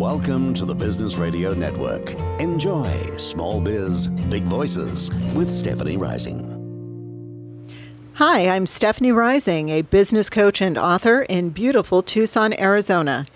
Welcome to the Business Radio Network. Enjoy Small Biz, Big Voices with Stephanie Rising. Hi, I'm Stephanie Rising, a business coach and author in beautiful Tucson, Arizona.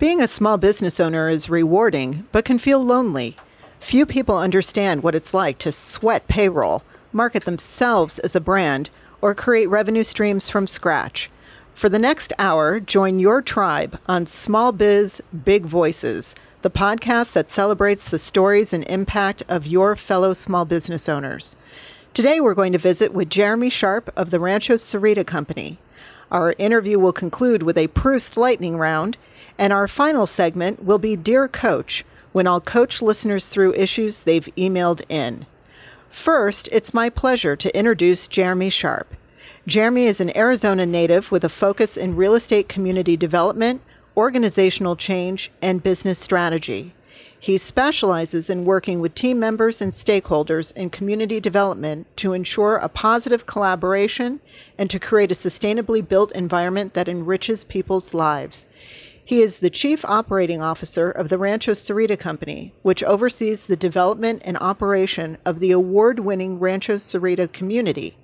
Being a small business owner is rewarding, but can feel lonely. Few people understand what it's like to sweat payroll, market themselves as a brand, or create revenue streams from scratch. For the next hour, join your tribe on Small Biz Big Voices, the podcast that celebrates the stories and impact of your fellow small business owners. Today, we're going to visit with Jeremy Sharpe of the Rancho Sahuarita Company. Our interview will conclude with a Proust lightning round, and our final segment will be Dear Coach, when I'll coach listeners through issues they've emailed in. First, it's my pleasure to introduce Jeremy Sharpe. Jeremy is an Arizona native with a focus in real estate community development, organizational change, and business strategy. He specializes in working with team members and stakeholders in community development to ensure a positive collaboration and to create a sustainably built environment that enriches people's lives. He is the Chief Operating Officer of the Rancho Sahuarita Company, which oversees the development and operation of the award winning Rancho Sahuarita community.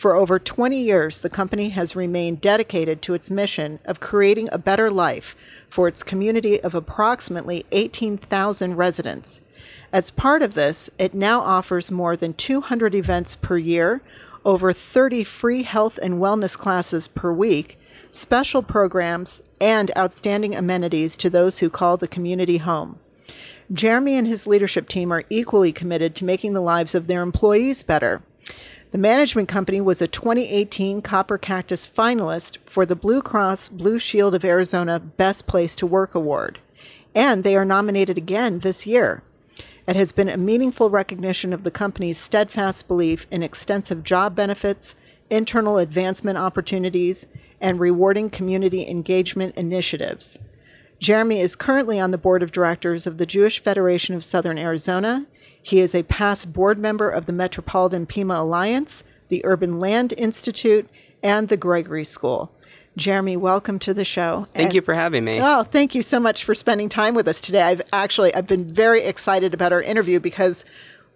For over 20 years, the company has remained dedicated to its mission of creating a better life for its community of approximately 18,000 residents. As part of this, it now offers more than 200 events per year, over 30 free health and wellness classes per week, special programs, and outstanding amenities to those who call the community home. Jeremy and his leadership team are equally committed to making the lives of their employees better. The management company was a 2018 Copper Cactus finalist for the Blue Cross Blue Shield of Arizona Best Place to Work Award, and they are nominated again this year. It has been a meaningful recognition of the company's steadfast belief in extensive job benefits, internal advancement opportunities, and rewarding community engagement initiatives. Jeremy is currently on the board of directors of the Jewish Federation of Southern Arizona he is a past board member of the Metropolitan Pima Alliance, the Urban Land Institute, and the Gregory School. Jeremy, welcome to the show. Thank and, you for having me. Oh, thank you so much for spending time with us today. I've actually I've been very excited about our interview because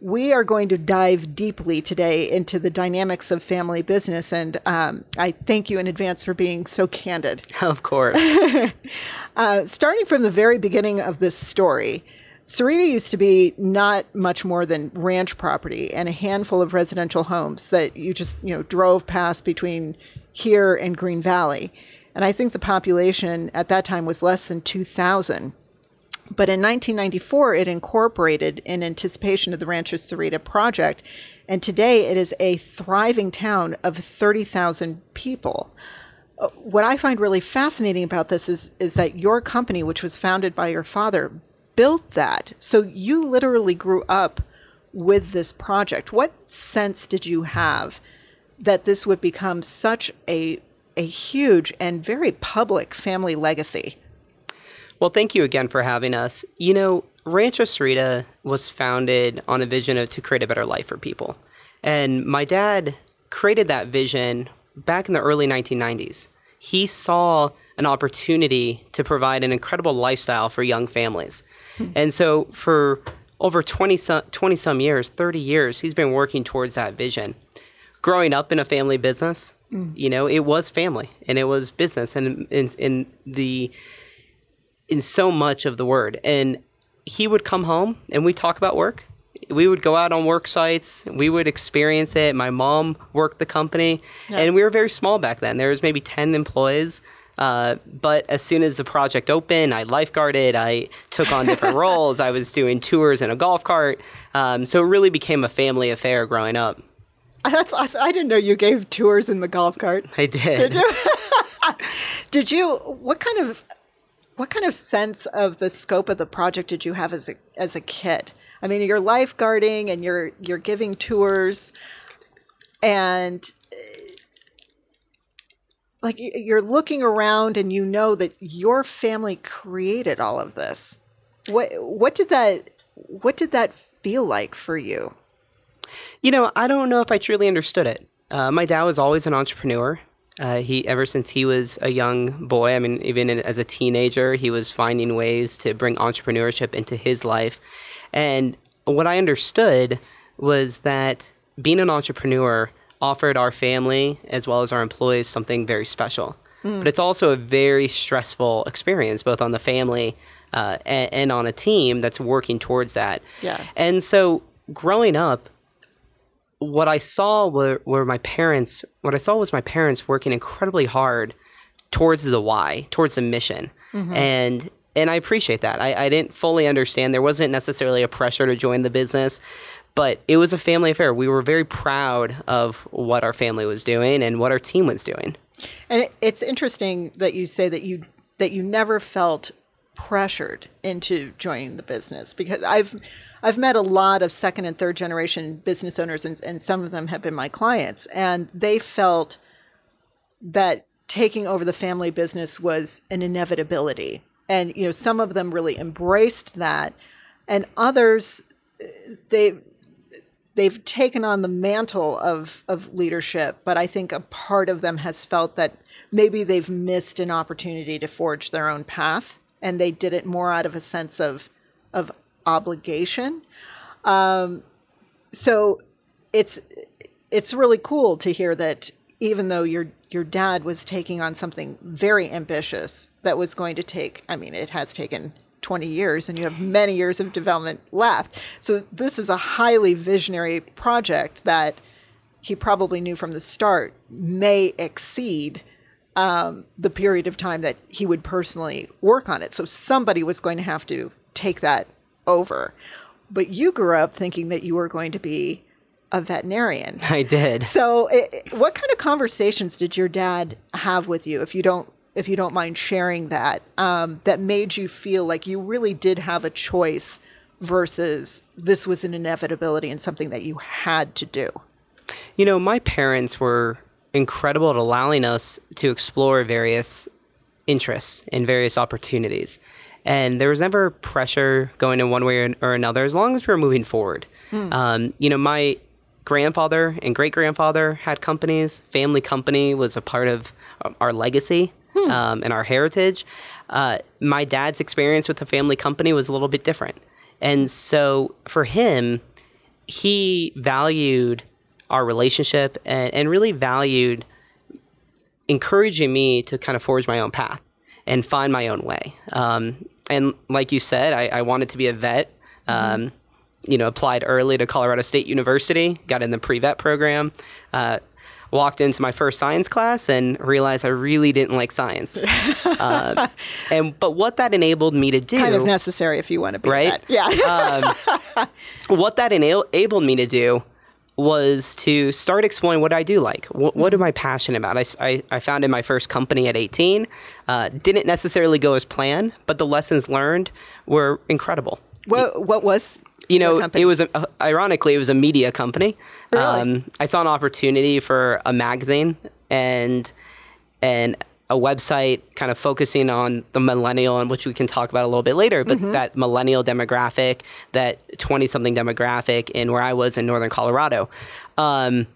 we are going to dive deeply today into the dynamics of family business, and um, I thank you in advance for being so candid. Of course. uh, starting from the very beginning of this story, Sahuarita used to be not much more than ranch property and a handful of residential homes that you just, you know, drove past between here and Green Valley. And I think the population at that time was less than 2,000. But in 1994, it incorporated in anticipation of the Rancho Sahuarita project. And today it is a thriving town of 30,000 people. Uh, what I find really fascinating about this is, is that your company, which was founded by your father, built that. So you literally grew up with this project. What sense did you have that this would become such a a huge and very public family legacy? Well, thank you again for having us. You know, Rancho Sahuarita was founded on a vision of to create a better life for people. And my dad created that vision back in the early 1990s. He saw an opportunity to provide an incredible lifestyle for young families. And so for over 20 some, 20 some years, 30 years, he's been working towards that vision. Growing up in a family business, mm. you know, it was family and it was business and in, in the in so much of the word. And he would come home and we talk about work. We would go out on work sites. We would experience it. My mom worked the company, yeah. and we were very small back then. There was maybe ten employees. Uh, but as soon as the project opened, I lifeguarded, I took on different roles, I was doing tours in a golf cart. Um, so it really became a family affair growing up. That's awesome. I didn't know you gave tours in the golf cart. I did. Did you? did you? What kind of what kind of sense of the scope of the project did you have as a as a kid? I mean, you're lifeguarding and you're you're giving tours, and like you're looking around and you know that your family created all of this. What what did that what did that feel like for you? You know, I don't know if I truly understood it. Uh, my dad was always an entrepreneur, Uh, he ever since he was a young boy. I mean, even in, as a teenager, he was finding ways to bring entrepreneurship into his life. And what I understood was that being an entrepreneur offered our family as well as our employees something very special. Mm. But it's also a very stressful experience, both on the family uh, and, and on a team that's working towards that. Yeah. And so growing up, what I saw were, were my parents, what I saw was my parents working incredibly hard towards the why, towards the mission. Mm-hmm. And and I appreciate that. I, I didn't fully understand. There wasn't necessarily a pressure to join the business, but it was a family affair. We were very proud of what our family was doing and what our team was doing. And it's interesting that you say that you that you never felt pressured into joining the business because I've I've met a lot of second and third generation business owners and, and some of them have been my clients and they felt that taking over the family business was an inevitability and you know some of them really embraced that and others they they've taken on the mantle of of leadership but i think a part of them has felt that maybe they've missed an opportunity to forge their own path and they did it more out of a sense of of obligation. Um, so it's it's really cool to hear that even though your your dad was taking on something very ambitious that was going to take I mean it has taken 20 years and you have many years of development left. So this is a highly visionary project that he probably knew from the start may exceed um, the period of time that he would personally work on it. So somebody was going to have to take that over. But you grew up thinking that you were going to be a veterinarian. I did. So, it, what kind of conversations did your dad have with you, if you don't, if you don't mind sharing that, um, that made you feel like you really did have a choice versus this was an inevitability and something that you had to do? You know, my parents were incredible at allowing us to explore various interests and various opportunities. And there was never pressure going in one way or another as long as we were moving forward. Hmm. Um, you know, my grandfather and great grandfather had companies. Family company was a part of our legacy hmm. um, and our heritage. Uh, my dad's experience with the family company was a little bit different. And so for him, he valued our relationship and, and really valued encouraging me to kind of forge my own path and find my own way. Um, and like you said, I, I, wanted to be a vet. Um, mm-hmm. You know, applied early to Colorado State University, got in the pre-vet program. Uh, walked into my first science class and realized I really didn't like science. uh, and but what that enabled me to do, kind of necessary if you want to be right, yeah. um, what that enabled me to do was to start exploring what I do like. What, what am I passionate about? I, I, I, founded my first company at 18. Uh, didn't necessarily go as planned, but the lessons learned were incredible. What, what was you know, it was a, ironically it was a media company. Really? Um, I saw an opportunity for a magazine and and a website kind of focusing on the millennial and which we can talk about a little bit later but mm-hmm. that millennial demographic that 20 something demographic in where i was in northern colorado um,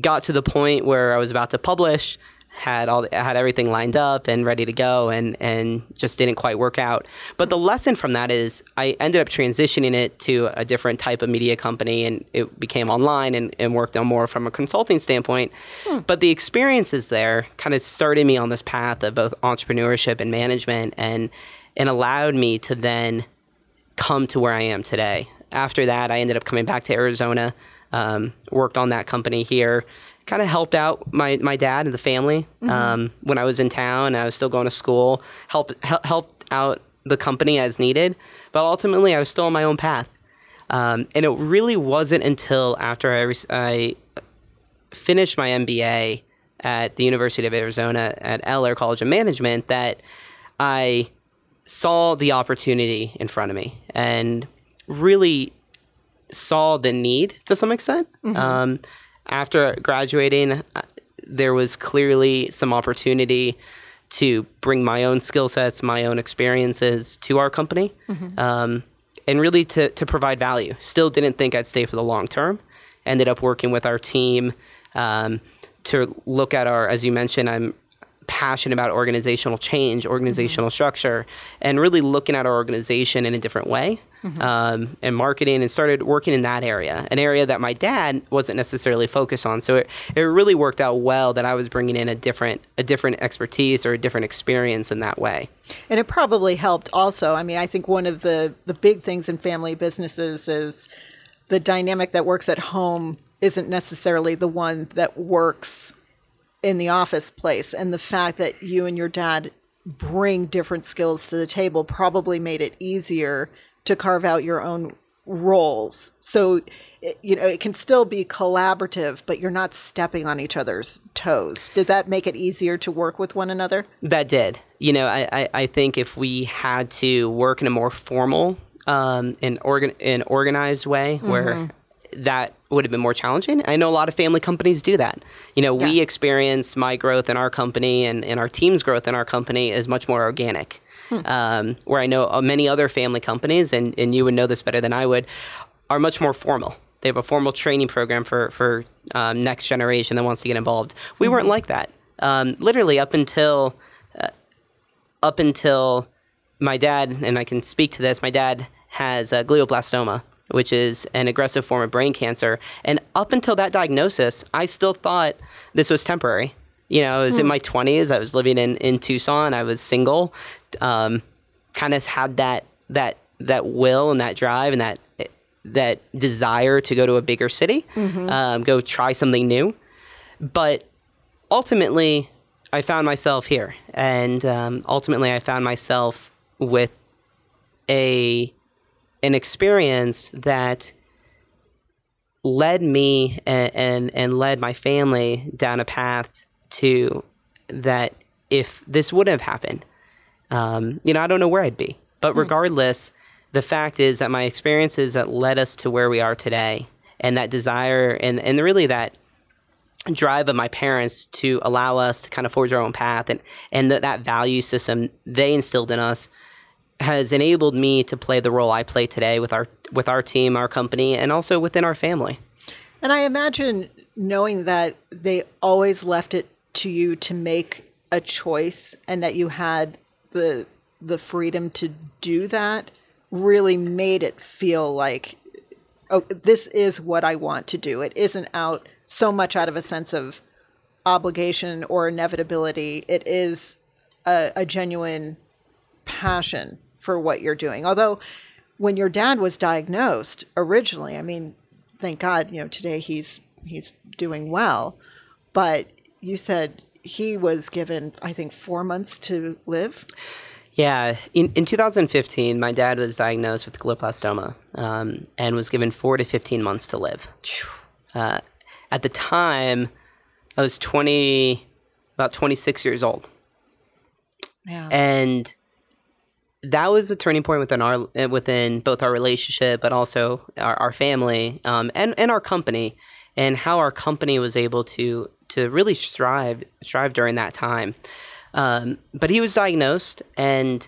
got to the point where i was about to publish had all had everything lined up and ready to go and and just didn't quite work out. But the lesson from that is I ended up transitioning it to a different type of media company and it became online and, and worked on more from a consulting standpoint. Hmm. But the experiences there kind of started me on this path of both entrepreneurship and management and and allowed me to then come to where I am today. After that, I ended up coming back to Arizona, um, worked on that company here, kind of helped out my, my dad and the family mm-hmm. um, when I was in town and I was still going to school, helped, helped out the company as needed. But ultimately, I was still on my own path. Um, and it really wasn't until after I, I finished my MBA at the University of Arizona at Eller College of Management that I saw the opportunity in front of me and really saw the need to some extent. Mm-hmm. Um, after graduating, uh, there was clearly some opportunity to bring my own skill sets, my own experiences to our company, mm-hmm. um, and really to, to provide value. Still didn't think I'd stay for the long term. Ended up working with our team um, to look at our, as you mentioned, I'm passionate about organizational change, organizational mm-hmm. structure, and really looking at our organization in a different way. Mm-hmm. Um, and marketing and started working in that area, an area that my dad wasn't necessarily focused on. So it, it really worked out well that I was bringing in a different a different expertise or a different experience in that way. And it probably helped also. I mean, I think one of the the big things in family businesses is the dynamic that works at home isn't necessarily the one that works in the office place and the fact that you and your dad bring different skills to the table probably made it easier to carve out your own roles. So you know it can still be collaborative but you're not stepping on each other's toes. Did that make it easier to work with one another? That did. You know i, I, I think if we had to work in a more formal um, and organ- an organized way where mm-hmm that would have been more challenging. I know a lot of family companies do that. You know, yeah. we experience my growth in our company and, and our team's growth in our company is much more organic. Hmm. Um, where I know uh, many other family companies, and, and you would know this better than I would, are much more formal. They have a formal training program for, for um, next generation that wants to get involved. We mm-hmm. weren't like that. Um, literally up until uh, up until my dad, and I can speak to this, my dad has a glioblastoma which is an aggressive form of brain cancer. And up until that diagnosis, I still thought this was temporary. You know, I was in hmm. my 20s. I was living in, in Tucson. I was single. Um, kind of had that that that will and that drive and that that desire to go to a bigger city, mm-hmm. um, go try something new. But ultimately, I found myself here, and um, ultimately, I found myself with a an experience that led me and, and, and led my family down a path to that if this would have happened, um, you know, I don't know where I'd be. But hmm. regardless, the fact is that my experiences that led us to where we are today and that desire and, and really that drive of my parents to allow us to kind of forge our own path and, and that, that value system they instilled in us has enabled me to play the role I play today with our with our team, our company, and also within our family. And I imagine knowing that they always left it to you to make a choice and that you had the the freedom to do that really made it feel like oh this is what I want to do. It isn't out so much out of a sense of obligation or inevitability. It is a, a genuine passion for what you're doing. Although when your dad was diagnosed originally, I mean, thank God, you know, today he's he's doing well, but you said he was given I think 4 months to live. Yeah, in, in 2015, my dad was diagnosed with glioblastoma um, and was given four to 15 months to live. Uh, at the time, I was 20, about 26 years old. Yeah. And that was a turning point within our eh, within both our relationship, but also our, our family um, and and our company, and how our company was able to to really strive strive during that time. Um, but he was diagnosed, and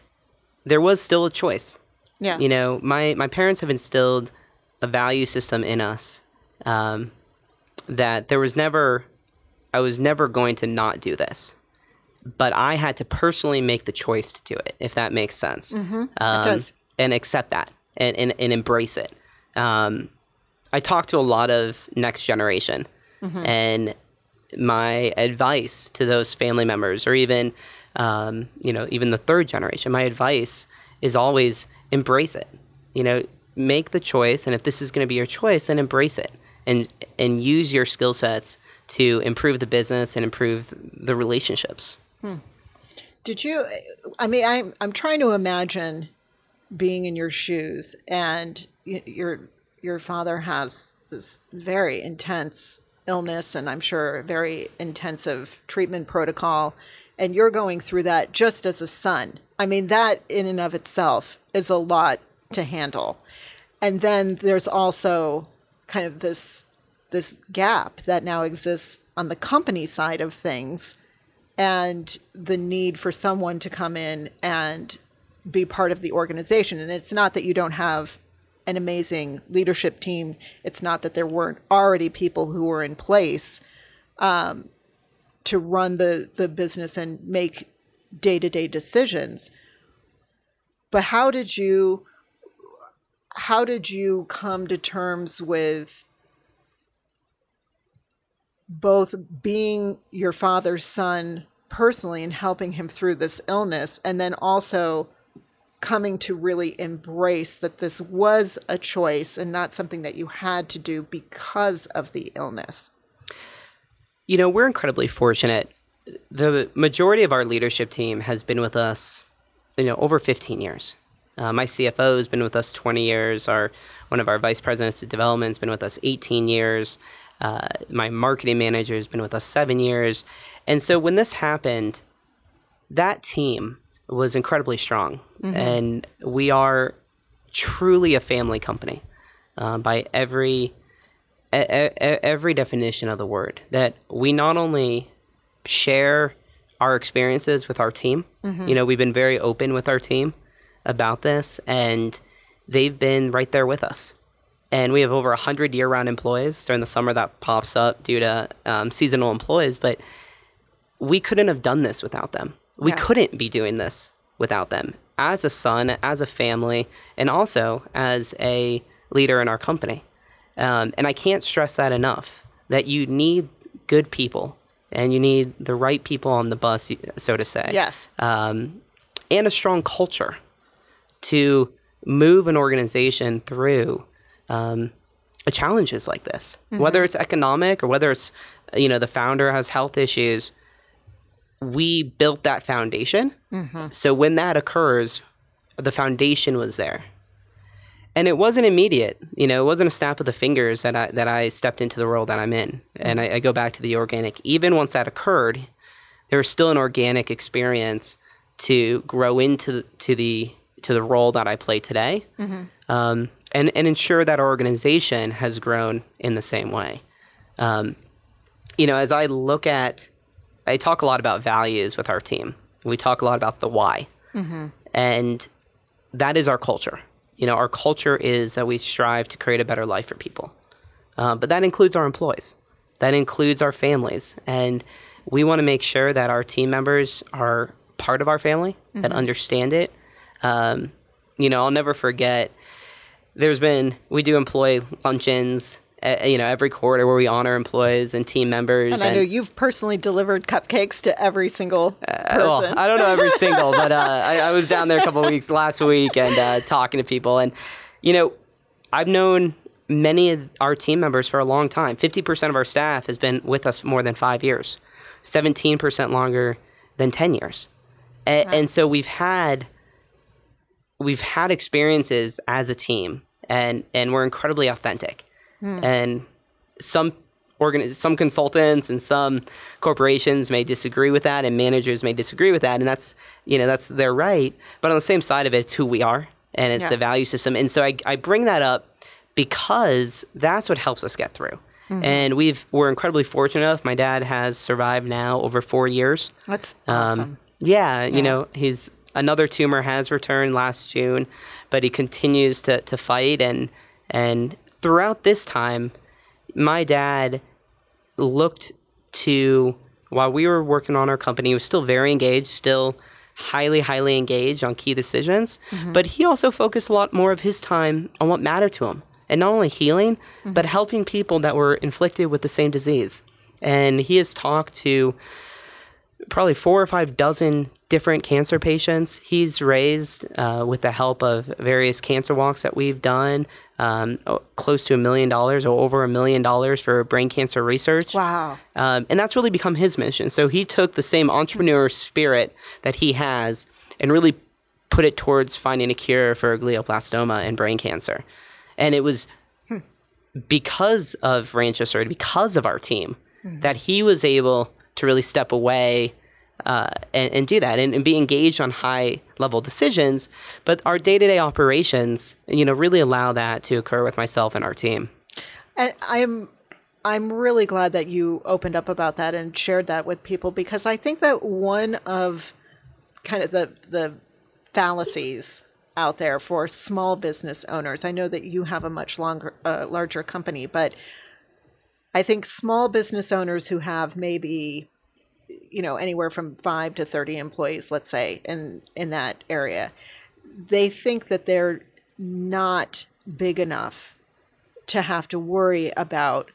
there was still a choice. Yeah, you know, my my parents have instilled a value system in us um, that there was never, I was never going to not do this but I had to personally make the choice to do it, if that makes sense. Mm-hmm. Um, it does. And accept that and, and, and embrace it. Um, I talk to a lot of next generation, mm-hmm. and my advice to those family members, or even, um, you know, even the third generation, my advice is always embrace it. You know, make the choice, and if this is going to be your choice, then embrace it and and use your skill sets to improve the business and improve the relationships. Hmm. Did you? I mean, I'm I'm trying to imagine being in your shoes, and your your father has this very intense illness, and I'm sure very intensive treatment protocol, and you're going through that just as a son. I mean, that in and of itself is a lot to handle, and then there's also kind of this this gap that now exists on the company side of things and the need for someone to come in and be part of the organization. And it's not that you don't have an amazing leadership team, it's not that there weren't already people who were in place. Um, to run the the business and make day-to-day decisions. But how did you how did you come to terms with both being your father's son personally and helping him through this illness and then also coming to really embrace that this was a choice and not something that you had to do because of the illness. You know, we're incredibly fortunate. The majority of our leadership team has been with us, you know, over 15 years. Uh, my CFO has been with us 20 years. Our one of our vice presidents of development has been with us 18 years. Uh, my marketing manager has been with us seven years. And so when this happened, that team was incredibly strong. Mm-hmm. And we are truly a family company uh, by every a, a, every definition of the word. That we not only share our experiences with our team, mm-hmm. you know, we've been very open with our team about this, and they've been right there with us. And we have over 100 year round employees. During the summer, that pops up due to um, seasonal employees, but we couldn't have done this without them. We yeah. couldn't be doing this without them as a son, as a family, and also as a leader in our company. Um, and I can't stress that enough that you need good people and you need the right people on the bus, so to say. Yes. Um, and a strong culture to move an organization through um, challenges like this, mm-hmm. whether it's economic or whether it's, you know, the founder has health issues we built that foundation. Mm-hmm. So when that occurs, the foundation was there. And it wasn't immediate, you know, it wasn't a snap of the fingers that I that I stepped into the role that I'm in. Mm-hmm. And I, I, go back to the organic. Even once that occurred, there was still an organic experience to grow into to the to the role that I play today, mm-hmm. um, and and ensure that our organization has grown in the same way. Um, you know, as I look at I talk a lot about values with our team. We talk a lot about the why. Mm-hmm. And that is our culture. You know, our culture is that we strive to create a better life for people. Uh, but that includes our employees, that includes our families. And we want to make sure that our team members are part of our family, mm-hmm. that understand it. Um, you know, I'll never forget, there's been, we do employee luncheons uh, you know, every quarter where we honor employees and team members. And, and I know you've personally delivered cupcakes to every single person. Uh, well, I don't know every single, but uh, I, I, was down there a couple weeks last week and uh, talking to people. And, you know, I've known many of our team members for a long time. 50% of our staff has been with us more than five years, 17% longer than 10 years. A- wow. And so we've had we've had experiences as a team and and we're incredibly authentic. Mm. And some organ- some consultants and some corporations may disagree with that and managers may disagree with that and that's you know that's their right. But on the same side of it it's who we are and it's yeah. the value system. And so I, I bring that up because that's what helps us get through. Mm-hmm. and we've we're incredibly fortunate enough. My dad has survived now over four years. That's awesome um, yeah, yeah you know he's another tumor has returned last june but he continues to, to fight and and throughout this time, my dad looked to while we were working on our company, he was still very engaged, still highly, highly engaged on key decisions. Mm-hmm. But he also focused a lot more of his time on what mattered to him. And not only healing, mm-hmm. but helping people that were inflicted with the same disease. And he has talked to probably four or five dozen different cancer patients. He's raised, uh, with the help of various cancer walks that we've done, um, close to a million dollars or over a million dollars for brain cancer research. Wow. Um, and that's really become his mission. So he took the same entrepreneur spirit that he has and really put it towards finding a cure for glioblastoma and brain cancer. And it was hmm. because of Rancho because of our team, hmm. that he was able to really step away uh, and, and, do that and, and, be engaged on high level decisions. But our day to day operations, you know, really allow that to occur with myself and our team. And I'm I'm really glad that you opened up about that and shared that with people because I think that one of kind of the the fallacies out there for small business owners. I know that you have a much longer uh, larger company, but I think small business owners who have maybe you know, anywhere from five to 30 employees, let's say, in, in that area, they think that they're not big enough to have to worry about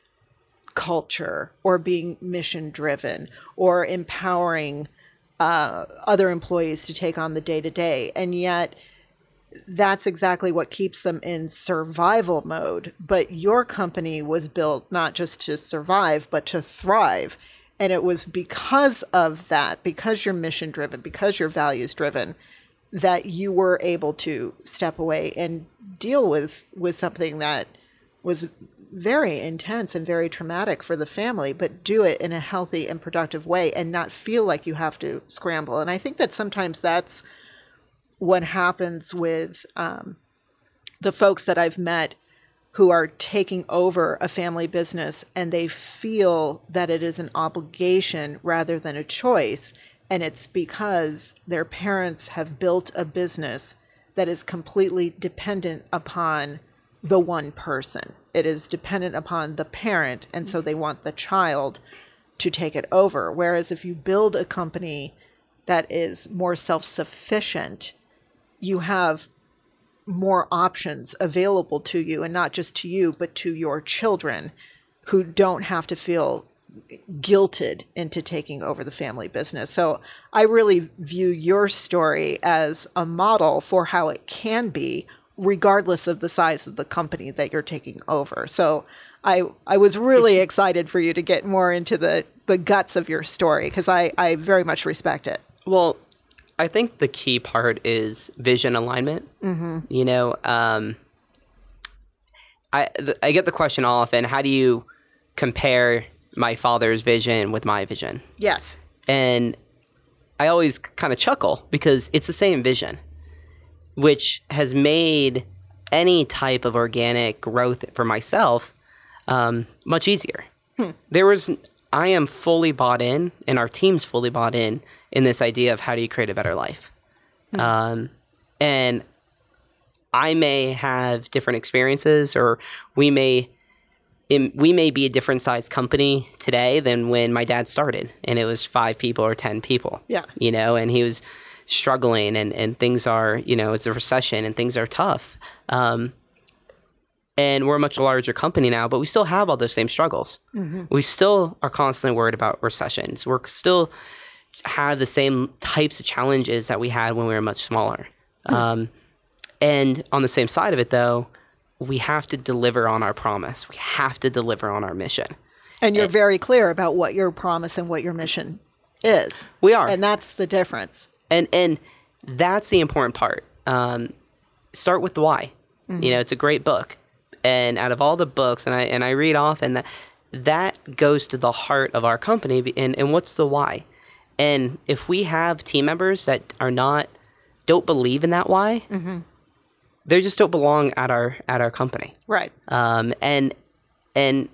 culture or being mission driven or empowering uh, other employees to take on the day to day. And yet, that's exactly what keeps them in survival mode. But your company was built not just to survive, but to thrive. And it was because of that, because you're mission driven, because you're values driven, that you were able to step away and deal with with something that was very intense and very traumatic for the family, but do it in a healthy and productive way and not feel like you have to scramble. And I think that sometimes that's what happens with um, the folks that I've met who are taking over a family business and they feel that it is an obligation rather than a choice. And it's because their parents have built a business that is completely dependent upon the one person. It is dependent upon the parent. And so they want the child to take it over. Whereas if you build a company that is more self sufficient, you have more options available to you, and not just to you, but to your children who don't have to feel guilted into taking over the family business. So I really view your story as a model for how it can be, regardless of the size of the company that you're taking over. So I I was really excited for you to get more into the the guts of your story because I I very much respect it. Well, I think the key part is vision alignment. Mm-hmm. You know, um, I th- I get the question often: How do you compare my father's vision with my vision? Yes. And I always kind of chuckle because it's the same vision, which has made any type of organic growth for myself um, much easier. Hmm. There was, I am fully bought in, and our team's fully bought in in this idea of how do you create a better life. Hmm. Um, and I may have different experiences, or we may we may be a different size company today than when my dad started and it was five people or 10 people. Yeah. You know, and he was struggling and, and things are, you know, it's a recession and things are tough. Um, and we're a much larger company now, but we still have all those same struggles. Mm-hmm. We still are constantly worried about recessions. We're still have the same types of challenges that we had when we were much smaller. Mm-hmm. Um, and on the same side of it, though, we have to deliver on our promise. We have to deliver on our mission. And you're and, very clear about what your promise and what your mission is. We are. And that's the difference. And and that's the important part. Um, start with the why. Mm-hmm. You know, it's a great book. And out of all the books, and I and I read often that that goes to the heart of our company. And, and what's the why? And if we have team members that are not don't believe in that why, mm-hmm they just don't belong at our at our company. Right. Um, and and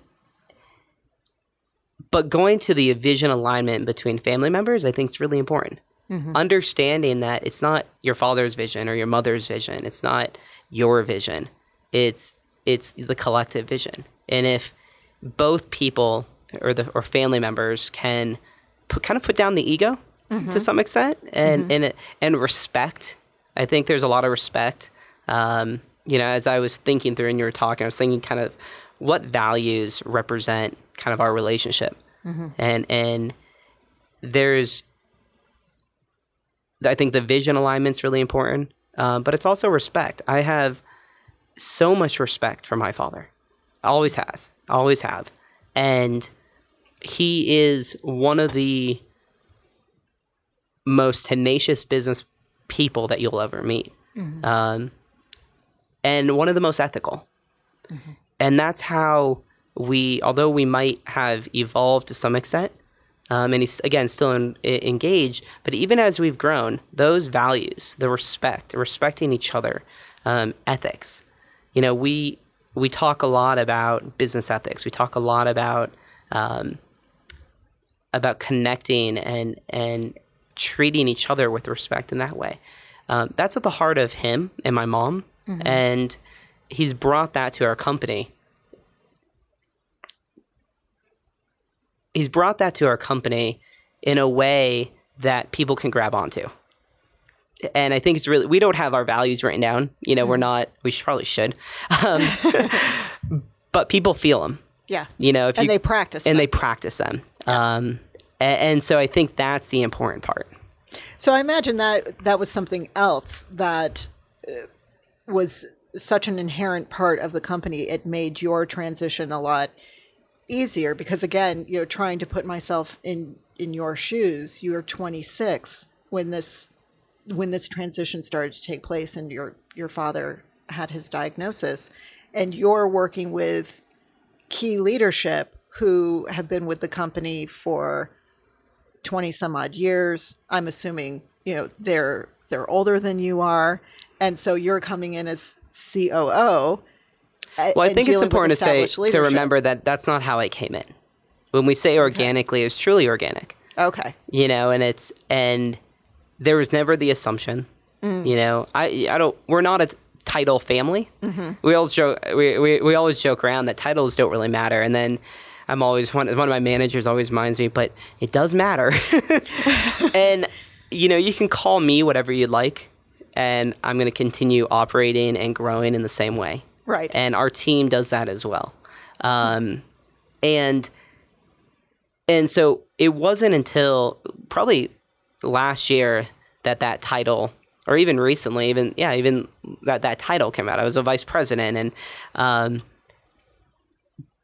but going to the vision alignment between family members, I think is really important. Mm-hmm. Understanding that it's not your father's vision or your mother's vision, it's not your vision. It's it's the collective vision. And if both people or the or family members can put, kind of put down the ego mm-hmm. to some extent and mm-hmm. and and respect, I think there's a lot of respect um, you know, as I was thinking through and you were talking, I was thinking kind of what values represent kind of our relationship. Mm-hmm. And and there's I think the vision alignment's really important, um, but it's also respect. I have so much respect for my father. Always has. Always have. And he is one of the most tenacious business people that you'll ever meet. Mm-hmm. Um, and one of the most ethical. Mm-hmm. And that's how we, although we might have evolved to some extent, um, and he's again still in, in, engaged, but even as we've grown, those values, the respect, respecting each other, um, ethics, you know, we we talk a lot about business ethics. We talk a lot about um, about connecting and and treating each other with respect in that way. Um, that's at the heart of him and my mom Mm-hmm. And he's brought that to our company. He's brought that to our company in a way that people can grab onto. And I think it's really we don't have our values written down. You know, we're not. We should, probably should, um, but people feel them. Yeah. You know, if and you, they practice and them. they practice them. Um, and, and so I think that's the important part. So I imagine that that was something else that uh, was such an inherent part of the company. It made your transition a lot easier because again, you know, trying to put myself in in your shoes, you're 26 when this when this transition started to take place and your your father had his diagnosis and you're working with key leadership who have been with the company for 20 some odd years. I'm assuming, you know, they're they're older than you are. And so you're coming in as COO. Uh, well, I think it's important to say to remember that that's not how I came in. When we say organically, it's truly organic. Okay. You know, and it's and there was never the assumption. You know, I I don't. We're not a title family. We always joke. We, we we always joke around that titles don't really matter, and then. I'm always one. One of my managers always reminds me, but it does matter. and you know, you can call me whatever you'd like, and I'm going to continue operating and growing in the same way. Right. And our team does that as well. Um, and and so it wasn't until probably last year that that title or even recently even yeah even that that title came out. I was a vice president and um,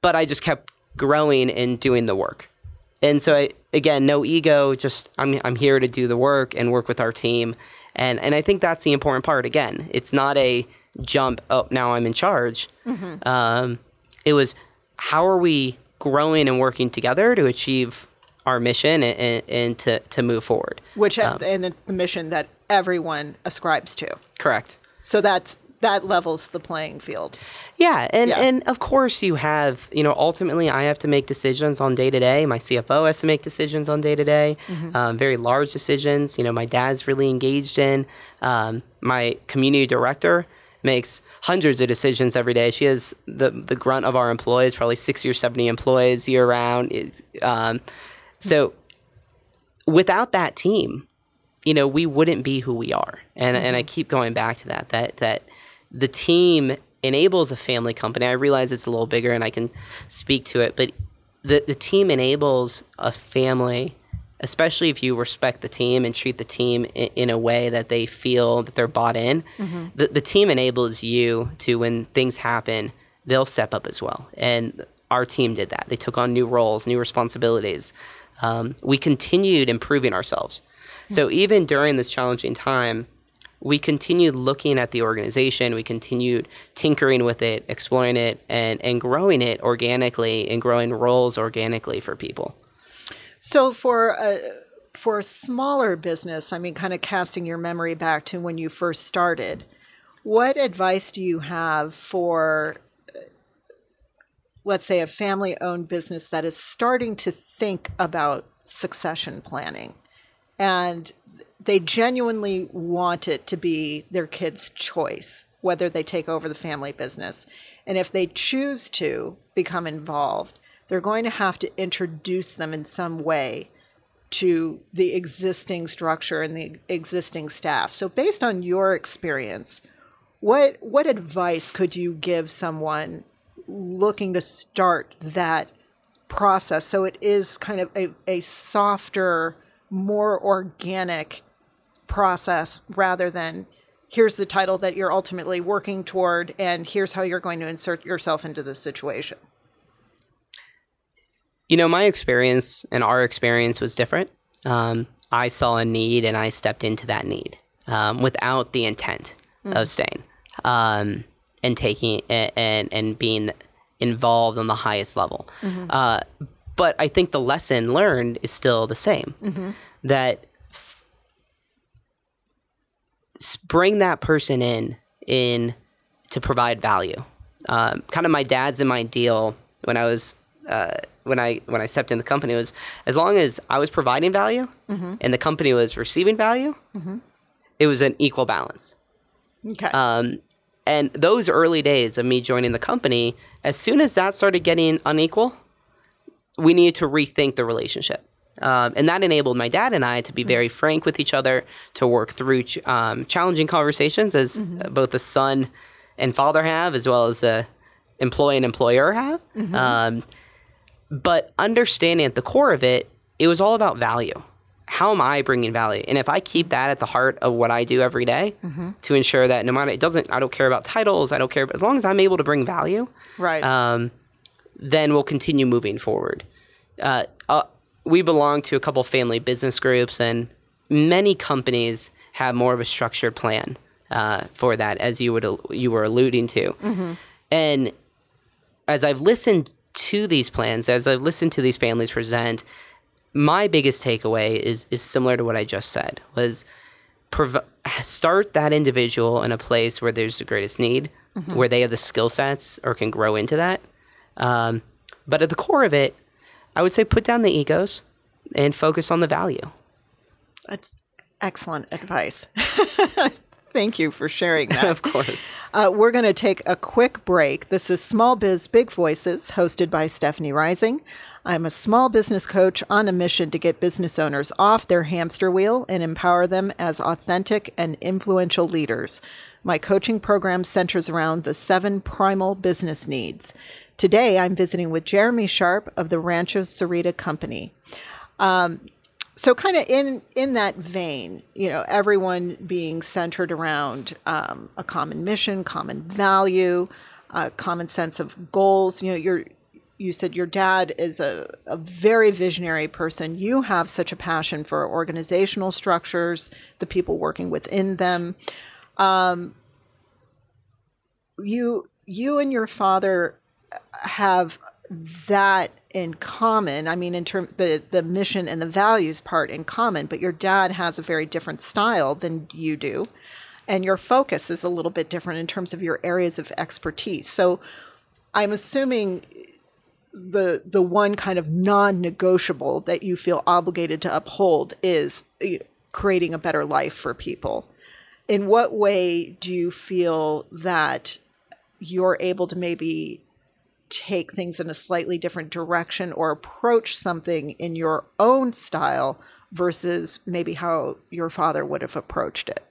but i just kept growing and doing the work. And so I, again no ego just I'm, I'm here to do the work and work with our team. And and i think that's the important part. Again it's not a jump Oh, now i'm in charge. Um, it was how are we growing and working together to achieve our mission and, and, and to, to move forward Which and the, the mission that everyone ascribes to. correct So that's that levels the playing field. Yeah, and Yeah. and of course you have, you know, ultimately I have to make decisions on day to day. My CFO has to make decisions on day to day, um, very large decisions. You know, my dad's really engaged in. Um, my community director makes hundreds of decisions every day. She has the the grunt of our employees, probably sixty or seventy employees year round. Um, so without that team, you know, we wouldn't be who we are. And and I mm-hmm. keep going back to that that that the team enables a family company. I realize it's a little bigger and I can speak to it, but the the team enables a family, especially if you respect the team and treat the team in, in a way that they feel that they're bought in. Mm-hmm. The the team enables you to when things happen, they'll step up as well. And our team did that. They took on new roles, new responsibilities. Um, we continued improving ourselves. So even during this challenging time, we continued looking at the organization. We continued tinkering with it, exploring it, and and growing it organically and growing roles organically for people. So for a for a smaller business, I mean, kind of casting your memory back to when you first started, what advice do you have for, let's say, a family-owned business that is starting to think about succession planning, and they genuinely want it to be their kid's choice whether they take over the family business, and if they choose to become involved, they're going to have to introduce them in some way to the existing structure and the existing staff. So based on your experience, what what advice could you give someone looking to start that process so it is kind of a, a softer, more organic process rather than here's the title that you're ultimately working toward and here's how you're going to insert yourself into this situation. You know, my experience and our experience was different. Um, I saw a need and I stepped into that need um, without the intent of staying um, and taking and, and being involved on the highest level. Uh, but I think the lesson learned is still the same. That f- bring that person in in to provide value. Um, kind of my dad's and my deal when I was uh, when I when I stepped in the company was as long as I was providing value and the company was receiving value, it was an equal balance. Okay. Um, and those early days of me joining the company, as soon as that started getting unequal, we needed to rethink the relationship. Um, and that enabled my dad and I to be very frank with each other, to work through ch- um, challenging conversations as uh, both the son and father have, as well as the employee and employer have. Um, but understanding at the core of it, it was all about value. How am I bringing value? And if I keep that at the heart of what I do every day to ensure that no matter, it doesn't, I don't care about titles, I don't care, but as long as I'm able to bring value, Right. um, then we'll continue moving forward. Uh, uh, we belong to a couple family business groups, and many companies have more of a structured plan uh, for that, as you would you were alluding to. And as I've listened to these plans, as I've listened to these families present, my biggest takeaway is is similar to what I just said was prov- start that individual in a place where there's the greatest need, where they have the skill sets or can grow into that. Um, but at the core of it, I would say put down the egos and focus on the value. That's excellent advice. Thank you for sharing that. of course. Uh, we're going to take a quick break. This is Small Biz Big Voices, hosted by Stephanie Rising. I'm a small business coach on a mission to get business owners off their hamster wheel and empower them as authentic and influential leaders. My coaching program centers around the seven primal business needs. Today, I'm visiting with Jeremy Sharpe of the Rancho Sahuarita Company so kind of in in that vein you know everyone being centered around um, a common mission common value a common sense of goals you know you're you said your dad is a, a very visionary person you have such a passion for organizational structures the people working within them um, you you and your father have that in common. I mean, in terms the the mission and the values part in common, but your dad has a very different style than you do, and your focus is a little bit different in terms of your areas of expertise. So, I'm assuming the the one kind of non-negotiable that you feel obligated to uphold is creating a better life for people. In what way do you feel that you're able to maybe take things in a slightly different direction or approach something in your own style versus maybe how your father would have approached it.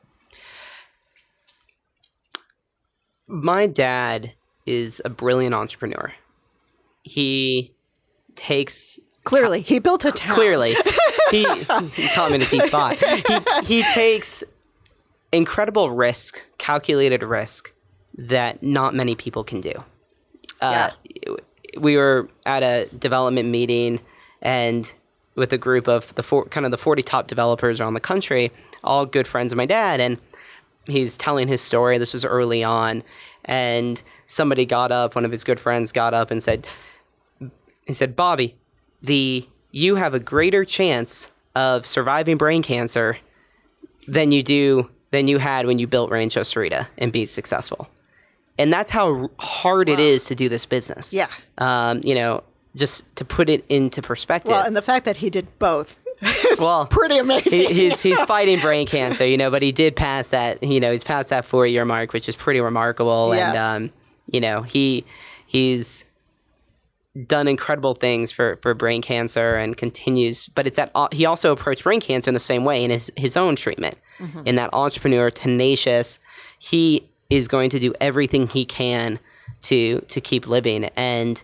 My dad is a brilliant entrepreneur. He takes Clearly, he built a town. clearly he, he caught me in a deep thought. He, he takes incredible risk, calculated risk that not many people can do. Uh, We were at a development meeting and with a group of the four, kind of the 40 top developers around the country, all good friends of my dad. And he's telling his story. This was early on. And somebody got up, one of his good friends got up and said, he said, Bobby, the you have a greater chance of surviving brain cancer than you do than you had when you built Rancho Sahuarita and be successful. And that's how hard it is to do this business. Yeah. Um, you know, just to put it into perspective. Well, and the fact that he did both is Well, pretty amazing. he, he's he's fighting brain cancer, you know, but he did pass that, you know, he's passed that four year mark, which is pretty remarkable. Yes. And um, you know, he he's done incredible things for for brain cancer and continues. But it's that he also approached brain cancer in the same way in his his own treatment. In that entrepreneur, tenacious, he is going to do everything he can to to keep living. And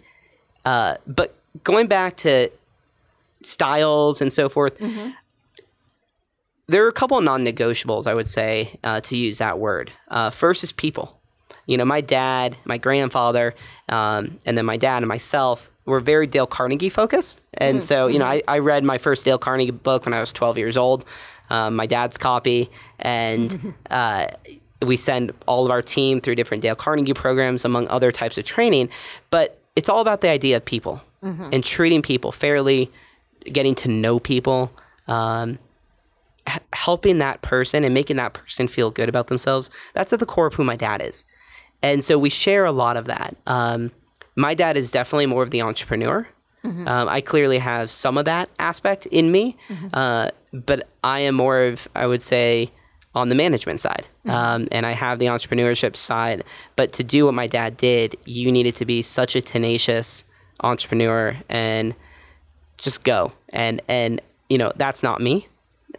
uh, but going back to styles and so forth there are a couple of non-negotiables i would say uh, to use that word uh, first is people you know my dad my grandfather um, and then my dad and myself were very dale carnegie focused. And so you know I, I read my first dale carnegie book when i was 12 years old um, my dad's copy. And uh, we send all of our team through different dale carnegie programs among other types of training. But it's all about the idea of people and treating people fairly getting to know people um, helping that person and making that person feel good about themselves. That's at the core of who my dad is and so we share a lot of that. Um, my dad is definitely more of the entrepreneur. Um, i clearly have some of that aspect in me uh, but i am more of i would say on the management side. Um, and i have the entrepreneurship side but to do what my dad did you needed to be such a tenacious entrepreneur and just go. And and you know, that's not me.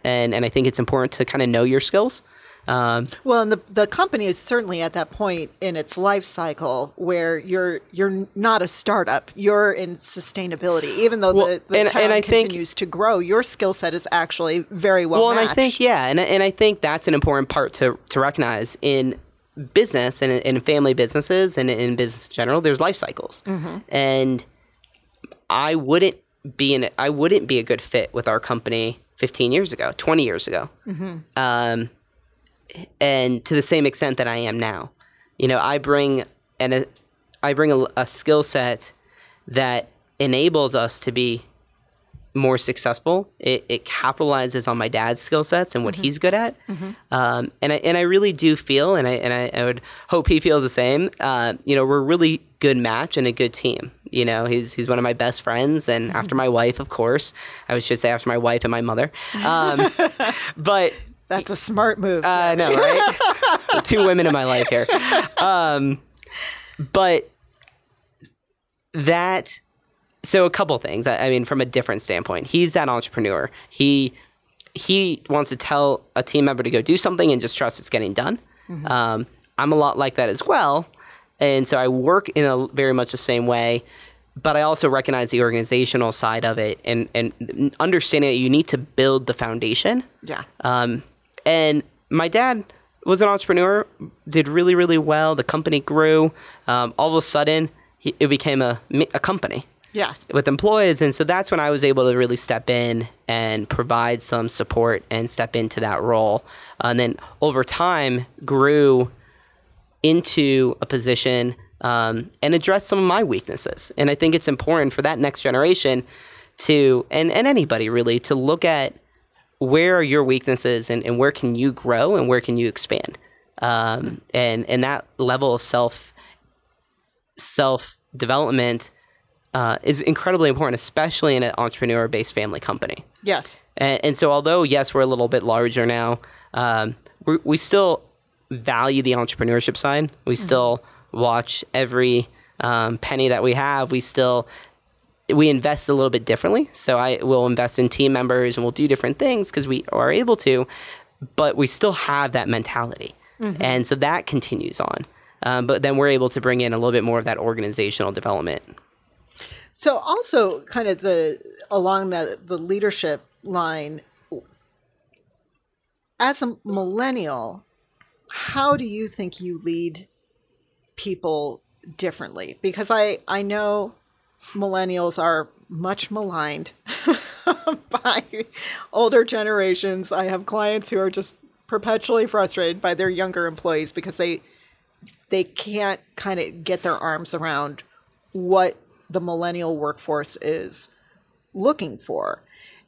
And, and I think it's important to kind of know your skills. Um, Well, and the the company is certainly at that point in its life cycle where you're you're not a startup. You're in sustainability, even though Well, the, the and- and I think- continues to grow. Your skill set is actually very well. well, and I think, yeah, and, and I think that's an important part to, to recognize in business and in family businesses and in business in general, there's life cycles. And I wouldn't be in it. I wouldn't be a good fit with our company 15 years ago, 20 years ago. Um, and to the same extent that I am now. You know, I bring and a, I bring a, a skill set that enables us to be more successful. It, it capitalizes on my dad's skill sets and what he's good at. Um, and I and I really do feel, and I and I, I would hope he feels the same. Uh, you know, we're a really good match and a good team. You know, he's he's one of my best friends, and after my wife, of course, I should say after my wife and my mother. Um, but that's a smart move. I know, right? Two women in my life here. Um, but that, so a couple things. I, I mean, from a different standpoint, he's that entrepreneur. He he wants to tell a team member to go do something and just trust it's getting done. Um, I'm a lot like that as well, and so I work in a very much the same way. But I also recognize the organizational side of it and, and understanding that you need to build the foundation. yeah. Um, and my dad was an entrepreneur, did really, really well. The company grew. Um, all of a sudden, he, it became a, a company yes. with employees. And so that's when I was able to really step in and provide some support and step into that role. And then over time, grew into a position um, and address some of my weaknesses. And I think it's important for that next generation to, and, and anybody really, to look at where are your weaknesses and, and where can you grow and where can you expand. Um, and, and that level of self self development uh, is incredibly important, especially in an entrepreneur based family company. Yes. And, and so, although yes, we're a little bit larger now, um, we we still value the entrepreneurship side. We still watch every um, penny that we have. We still we invest a little bit differently. So I will invest in team members and we'll do different things because we are able to, but we still have that mentality, and so that continues on. Um, but then we're able to bring in a little bit more of that organizational development. So also kind of the along the the leadership line as a millennial, how do you think you lead people differently? Because I I know millennials are much maligned by older generations. I have clients who are just perpetually frustrated by their younger employees because they they can't kind of get their arms around what the millennial workforce is looking for.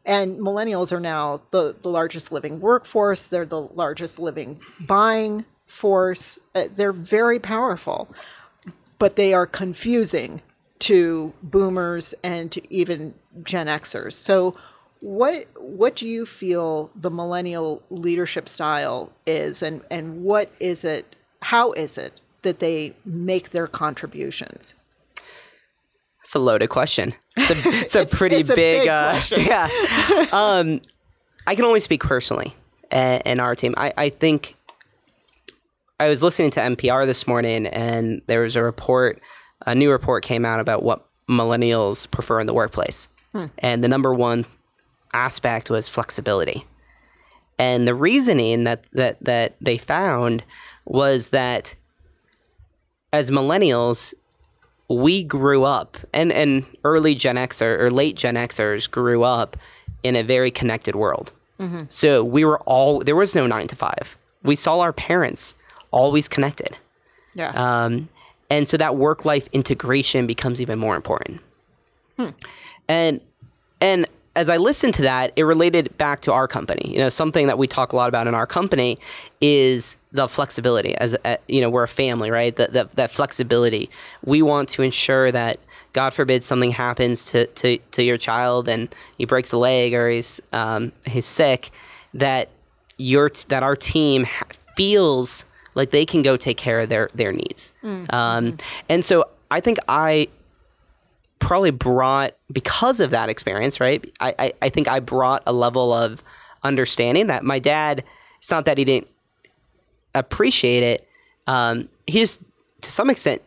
And millennials are now the, the largest living workforce, they're the largest living buying force. Uh, They're very powerful, but they are confusing to boomers and to even Gen Xers. So, what what do you feel the millennial leadership style is, and and what is it? How is it that they make their contributions? It's a loaded question. It's a, it's a pretty it's a big, big uh, question. yeah. Um, I can only speak personally and, and our team. I, I think I was listening to NPR this morning, and there was a report, a new report came out about what millennials prefer in the workplace, and the number one aspect was flexibility. And the reasoning that that that they found was that as millennials, we grew up and, and early Gen Xer or late Gen Xers grew up in a very connected world. So we were all there was no nine to five. We saw our parents always connected. Yeah. Um, and so that work life integration becomes even more important. And and as I listened to that, it related back to our company. You know, something that we talk a lot about in our company is the flexibility. As uh, you know, we're a family, right? That that that flexibility. We want to ensure that, God forbid, something happens to to, to your child and he breaks a leg or he's um, he's sick, that your that our team feels like they can go take care of their their needs. Um, and so I think I probably brought because of that experience, right? I, I, I think I brought a level of understanding that my dad. It's not that he didn't appreciate it. Um, he just, to some extent,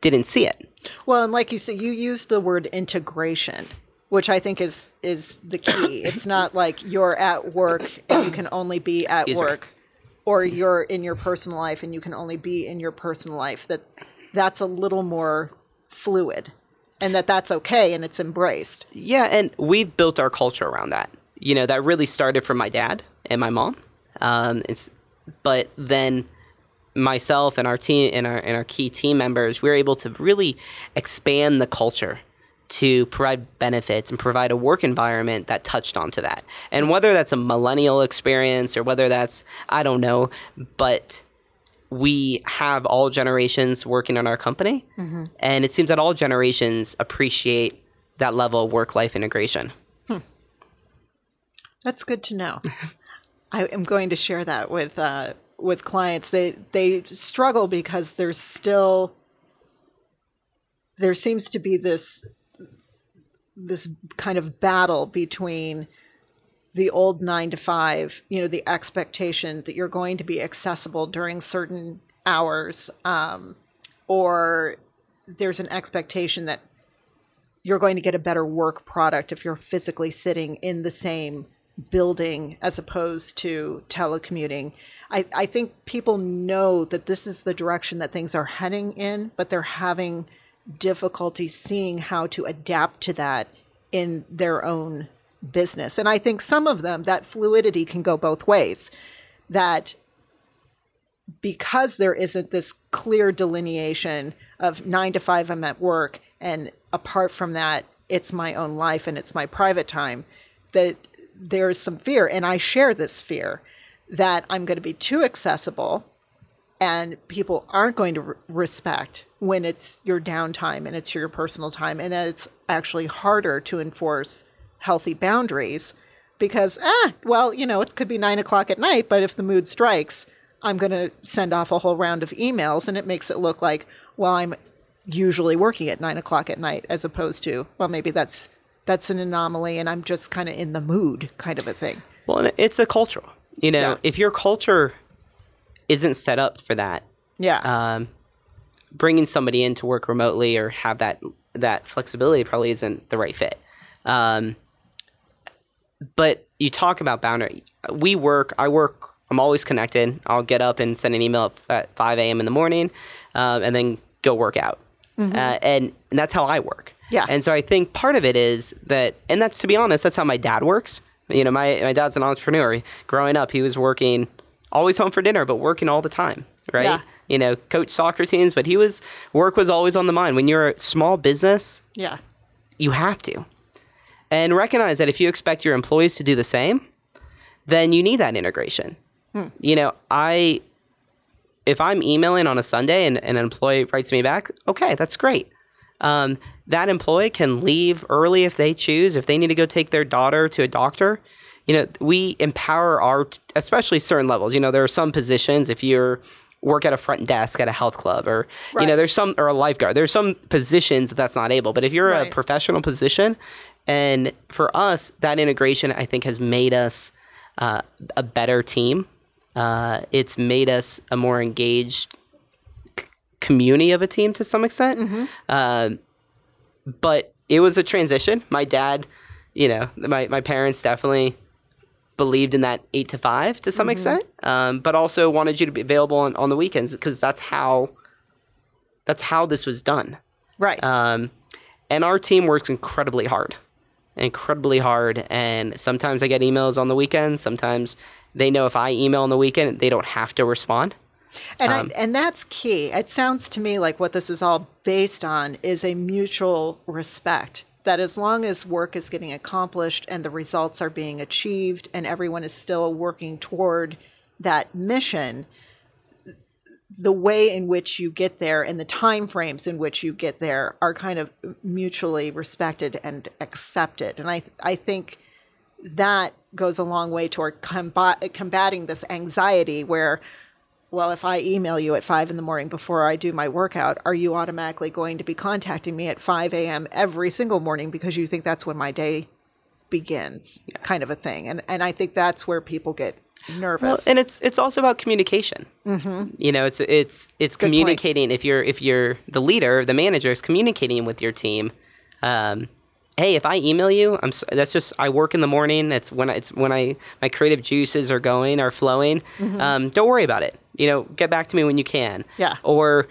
didn't see it. Well, and like you said, you used the word integration, which I think is is the key. it's not like you're at work and you can only be at Excuse work, or you're in your personal life and you can only be in your personal life. That that's a little more fluid, and that that's okay and it's embraced. Yeah, and we've built our culture around that. You know, that really started from my dad and my mom. Um, it's, but then myself and our team and our and our key team members, we're able to really expand the culture to provide benefits and provide a work environment that touched onto that. And whether that's a millennial experience or whether that's I don't know, but we have all generations working in our company, and it seems that all generations appreciate that level of work-life integration. That's good to know. I am going to share that with uh, with clients. They they struggle because there's still there seems to be this this kind of battle between the old nine to five, you know, the expectation that you're going to be accessible during certain hours, um, or there's an expectation that you're going to get a better work product if you're physically sitting in the same building as opposed to telecommuting. I, I think people know that this is the direction that things are heading in, but they're having difficulty seeing how to adapt to that in their own business. And I think some of them, that fluidity can go both ways. That because there isn't this clear delineation of nine to five, I'm at work, and apart from that, it's my own life and it's my private time, that there's some fear. And I share this fear that I'm going to be too accessible and people aren't going to re- respect when it's your downtime and it's your personal time and that it's actually harder to enforce healthy boundaries because ah well you know it could be nine o'clock at night but if the mood strikes i'm going to send off a whole round of emails and it makes it look like well i'm usually working at nine o'clock at night as opposed to well maybe that's that's an anomaly and i'm just kind of in the mood kind of a thing Well, it's a cultural. You know, Yeah. if your culture isn't set up for that, yeah um, bringing somebody in to work remotely or have that that flexibility probably isn't the right fit. Um, but you talk about boundary. We work. I work. I'm always connected. I'll get up and send an email at 5 a.m. in the morning, um, and then go work out. Uh, and, and that's how I work. Yeah. And so I think part of it is that, and that's to be honest, that's how my dad works. You know, my my dad's an entrepreneur. Growing up, he was working always home for dinner, but working all the time, right? Yeah. You know, coach soccer teams, but he was work was always on the mind. When you're a small business, yeah you have to. And recognize that if you expect your employees to do the same, then you need that integration. You know, I if I'm emailing on a Sunday and, and an employee writes me back, okay, that's great. Um, that employee can leave early if they choose, if they need to go take their daughter to a doctor. You know, we empower our, especially certain levels. You know, there are some positions if you're work at a front desk at a health club or you know there's some or a lifeguard. There's some positions that that's not able. But if you're a professional position and for us that integration i think has made us uh, a better team. Uh, it's made us a more engaged c- community of a team to some extent. Um, but it was a transition. My dad you know my, my parents definitely believed in that eight to five to some extent um, but also wanted you to be available on, on the weekends because that's how that's how this was done right um, and our team works incredibly hard, incredibly hard. And sometimes I get emails on the weekends. Sometimes they know if I email on the weekend, they don't have to respond. And Um, I, and that's key. It sounds to me like what this is all based on is a mutual respect. That as long as work is getting accomplished and the results are being achieved and everyone is still working toward that mission, the way in which you get there and the time frames in which you get there are kind of mutually respected and accepted. And I I think that goes a long way toward combat, combating this anxiety where well, if I email you at five in the morning before I do my workout, are you automatically going to be contacting me at 5 a.m. every single morning because you think that's when my day begins, kind of a thing? And, and I think that's where people get nervous. Well, and it's it's also about communication. Mm-hmm. You know, it's it's it's communicating. If you're if you're the leader, the manager is communicating with your team. Um, hey, if I email you, I'm that's just I work in the morning. That's when I, it's when I my creative juices are going are flowing. Um, don't worry about it. You know, get back to me when you can. Yeah. Or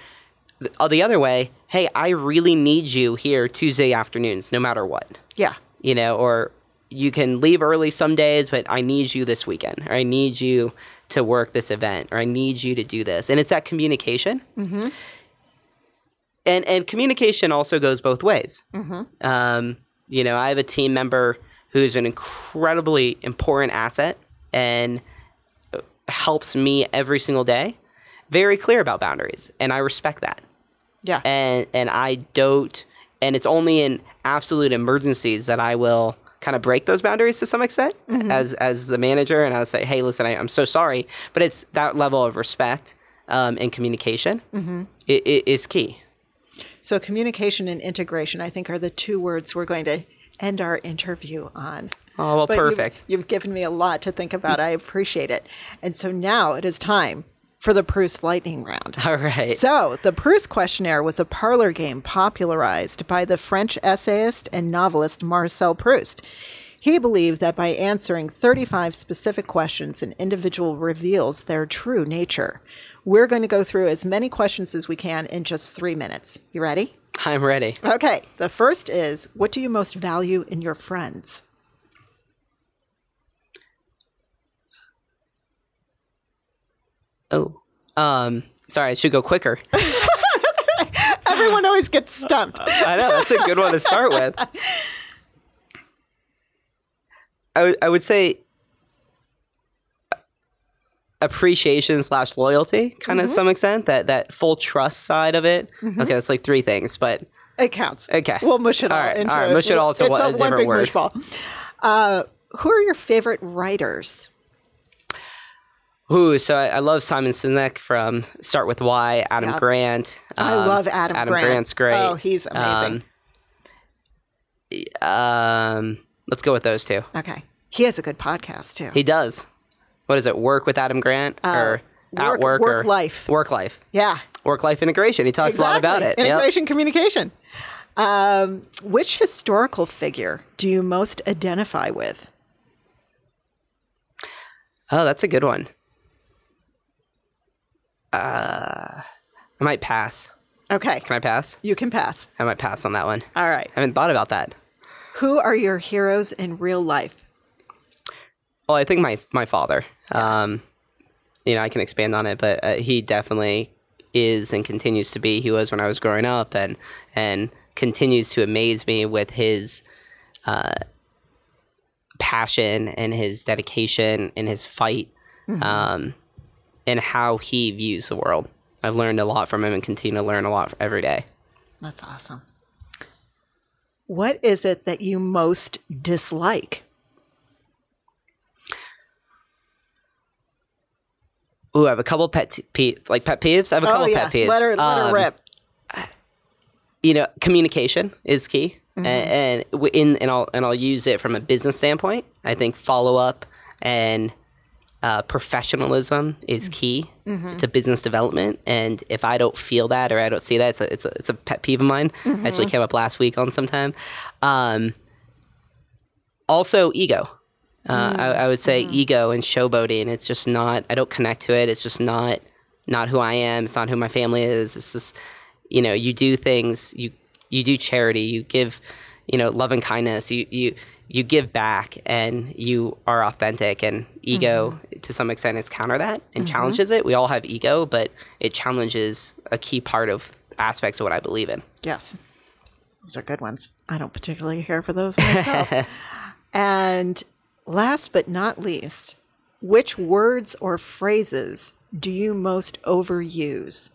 the, uh, the other way, hey, I really need you here Tuesday afternoons, no matter what yeah. you know, or you can leave early some days, but I need you this weekend, or I need you to work this event, or I need you to do this. And it's that communication. Mm-hmm. And and communication also goes both ways. Mm-hmm. Um, you know, I have a team member who's an incredibly important asset and uh, helps me every single day. Very clear about boundaries, and I respect that Yeah. and and I don't and it's only in absolute emergencies that I will kind of break those boundaries to some extent as as the manager and I'll say hey listen I, I'm so sorry but it's that level of respect um, and communication i- i- is key So communication and integration, I think, are the two words we're going to end our interview on. oh well But you've- perfect You've, given me a lot to think about. I appreciate it. And so now it is time for the Proust lightning round. all right So, the Proust questionnaire was a parlor game popularized by the French essayist and novelist Marcel Proust. He believed that by answering 35 specific questions, an individual reveals their true nature. We're going to go through as many questions as we can in just three minutes. You ready? I'm ready Okay. The first is What do you most value in your friends? oh um sorry I should go quicker Everyone always gets stumped. I know that's a good one to start with. I would I would say appreciation slash loyalty, kind of some extent. That that full trust side of it. Okay, that's like three things, but It counts. Okay. We'll mush it all, All right, into all right, mush it all to it's one- a one big word. mush ball. Uh, who are your favorite writers? ooh, so I, I love Simon Sinek from Start with Why, Adam Yeah. Grant. I Um, love Adam, Adam Grant. Grant's great. Oh, he's amazing. Um, um, let's go with those two. okay. He has a good podcast too. He does. What is it? Work with Adam Grant or Uh, work- at work, work or life. Work life. yeah. Work life integration. He talks a lot about it. Exactly. Yep. Integration communication. Um, which historical figure do you most identify with? Oh, that's a good one. Uh, I might pass. Okay. Can I pass? You can pass. I might pass on that one. All right. I haven't thought about that. Who are your heroes in real life? Well, I think my my father. Um, you know, I can expand on it, but uh, he definitely is and continues to be. He was when I was growing up, and and continues to amaze me with his uh, passion and his dedication and his fight, um, and how he views the world. I've learned a lot from him and continue to learn a lot every day. That's awesome. What is it that you most dislike? Ooh, I have a couple pet pe- like pet peeves. I have a couple oh yeah, pet peeves. let her let her Um, rip. you know, communication is key, Mm-hmm. A- and, in and I'll and I'll use it from a business standpoint. I think follow up and uh, professionalism is key Mm-hmm. to business development. And if I don't feel that or I don't see that, it's a it's a, it's a pet peeve of mine. Mm-hmm. Actually, came up last week on sometime. Um, also, ego. Uh, Mm. I, I would say Mm-hmm. ego and showboating. It's just not. I don't connect to it. It's just not not who I am. It's not who my family is. It's just you know you do things. You you do charity. You give you know love and kindness. You you you give back and you are authentic. And ego to some extent is counter that and challenges it. We all have ego, but it challenges a key part of aspects of what I believe in. Yes, those are good ones. I don't particularly care for those myself. and last but not least, which words or phrases do you most overuse?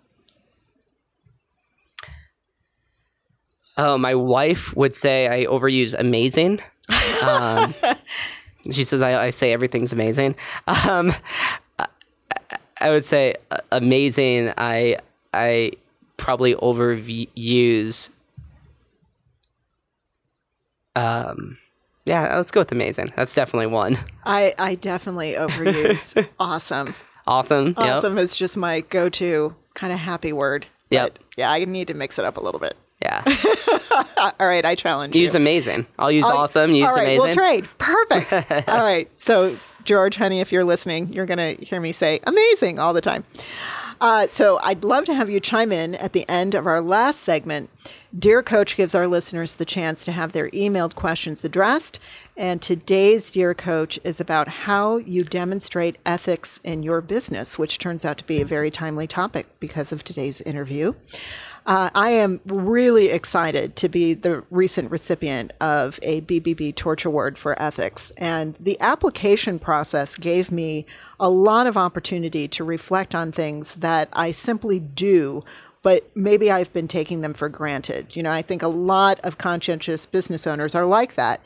Oh, my wife would say I overuse amazing. Um, she says I, I say everything's amazing. Um, I, I would say uh, amazing. I I probably overuse. Um, yeah, let's go with amazing. That's definitely one. I, I definitely overuse awesome. Awesome. Yep. Awesome is just my go to kind of happy word. Yep. Yeah, I need to mix it up a little bit. Yeah. All right, I challenge Use you. Use amazing. I'll use I'll- awesome. Use All right, amazing. we'll trade. Perfect. all right. So, George, honey, if you're listening, you're going to hear me say amazing all the time. Uh, so, I'd love to have you chime in at the end of our last segment. Dear Coach gives our listeners the chance to have their emailed questions addressed. And today's Dear Coach is about how you demonstrate ethics in your business, which turns out to be a very timely topic because of today's interview. Uh, I am really excited to be the recent recipient of a BBB Torch Award for Ethics. And the application process gave me a lot of opportunity to reflect on things that I simply do, but maybe I've been taking them for granted. You know, I think a lot of conscientious business owners are like that.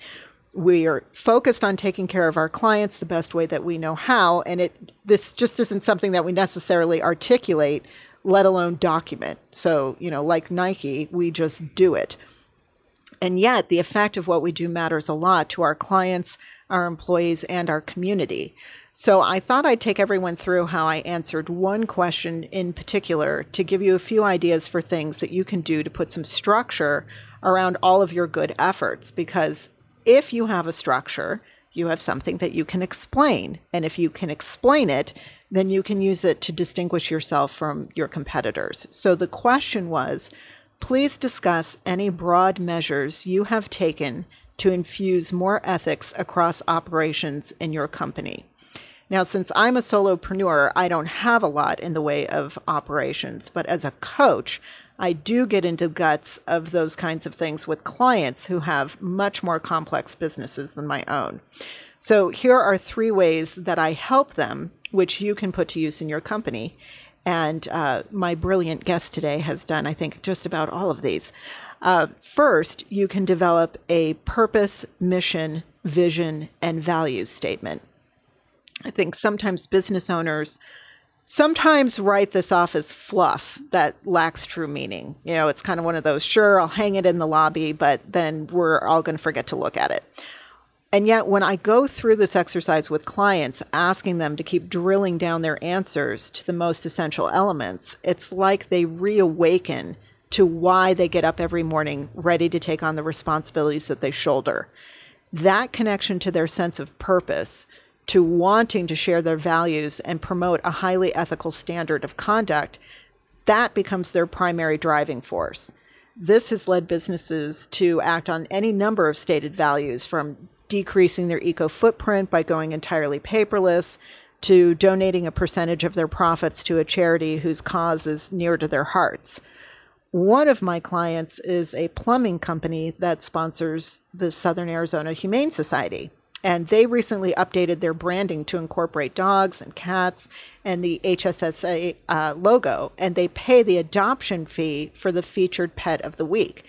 We are focused on taking care of our clients the best way that we know how, and it this just isn't something that we necessarily articulate let alone document. So, you know, like Nike, we just do it. And yet, the effect of what we do matters a lot to our clients, our employees, and our community. So, I thought I'd take everyone through how I answered one question in particular to give you a few ideas for things that you can do to put some structure around all of your good efforts. Because if you have a structure, you have something that you can explain. And if you can explain it, then you can use it to distinguish yourself from your competitors. So the question was please discuss any broad measures you have taken to infuse more ethics across operations in your company. Now, since I'm a solopreneur, I don't have a lot in the way of operations, but as a coach, I do get into guts of those kinds of things with clients who have much more complex businesses than my own. So, here are three ways that I help them which you can put to use in your company. And uh, my brilliant guest today has done, I think, just about all of these. Uh, first, you can develop a purpose, mission, vision, and value statement. I think sometimes business owners sometimes write this off as fluff that lacks true meaning. You know, it's kind of one of those, sure, I'll hang it in the lobby, but then we're all going to forget to look at it. And yet, when I go through this exercise with clients, asking them to keep drilling down their answers to the most essential elements, it's like they reawaken to why they get up every morning ready to take on the responsibilities that they shoulder. That connection to their sense of purpose, to wanting to share their values and promote a highly ethical standard of conduct, that becomes their primary driving force. This has led businesses to act on any number of stated values from decreasing their eco footprint by going entirely paperless, to donating a percentage of their profits to a charity whose cause is near to their hearts. One of my clients is a plumbing company that sponsors the Southern Arizona Humane Society. And they recently updated their branding to incorporate dogs and cats and the HSSA uh, logo, and they pay the adoption fee for the featured pet of the week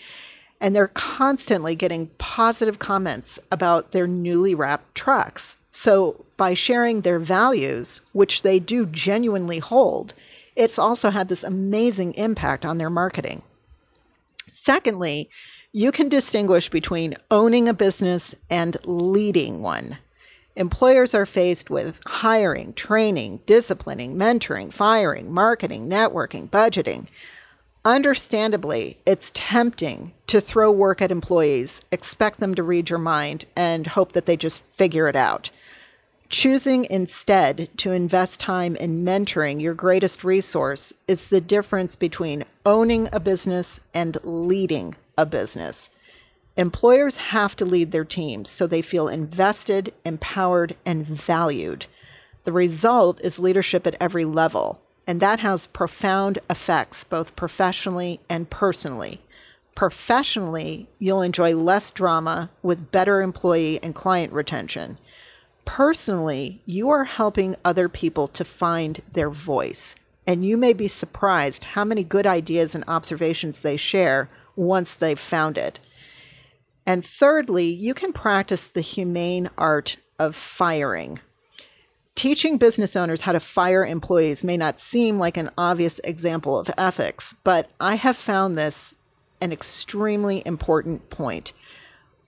and they're constantly getting positive comments about their newly wrapped trucks. So, by sharing their values, which they do genuinely hold, it's also had this amazing impact on their marketing. Secondly, you can distinguish between owning a business and leading one. Employers are faced with hiring, training, disciplining, mentoring, firing, marketing, networking, budgeting. Understandably, it's tempting to throw work at employees, expect them to read your mind, and hope that they just figure it out. Choosing instead to invest time in mentoring your greatest resource is the difference between owning a business and leading a business. Employers have to lead their teams so they feel invested, empowered, and valued. The result is leadership at every level, and that has profound effects both professionally and personally. Professionally, you'll enjoy less drama with better employee and client retention. Personally, you are helping other people to find their voice, and you may be surprised how many good ideas and observations they share once they've found it. And thirdly, you can practice the humane art of firing. Teaching business owners how to fire employees may not seem like an obvious example of ethics, but I have found this an extremely important point.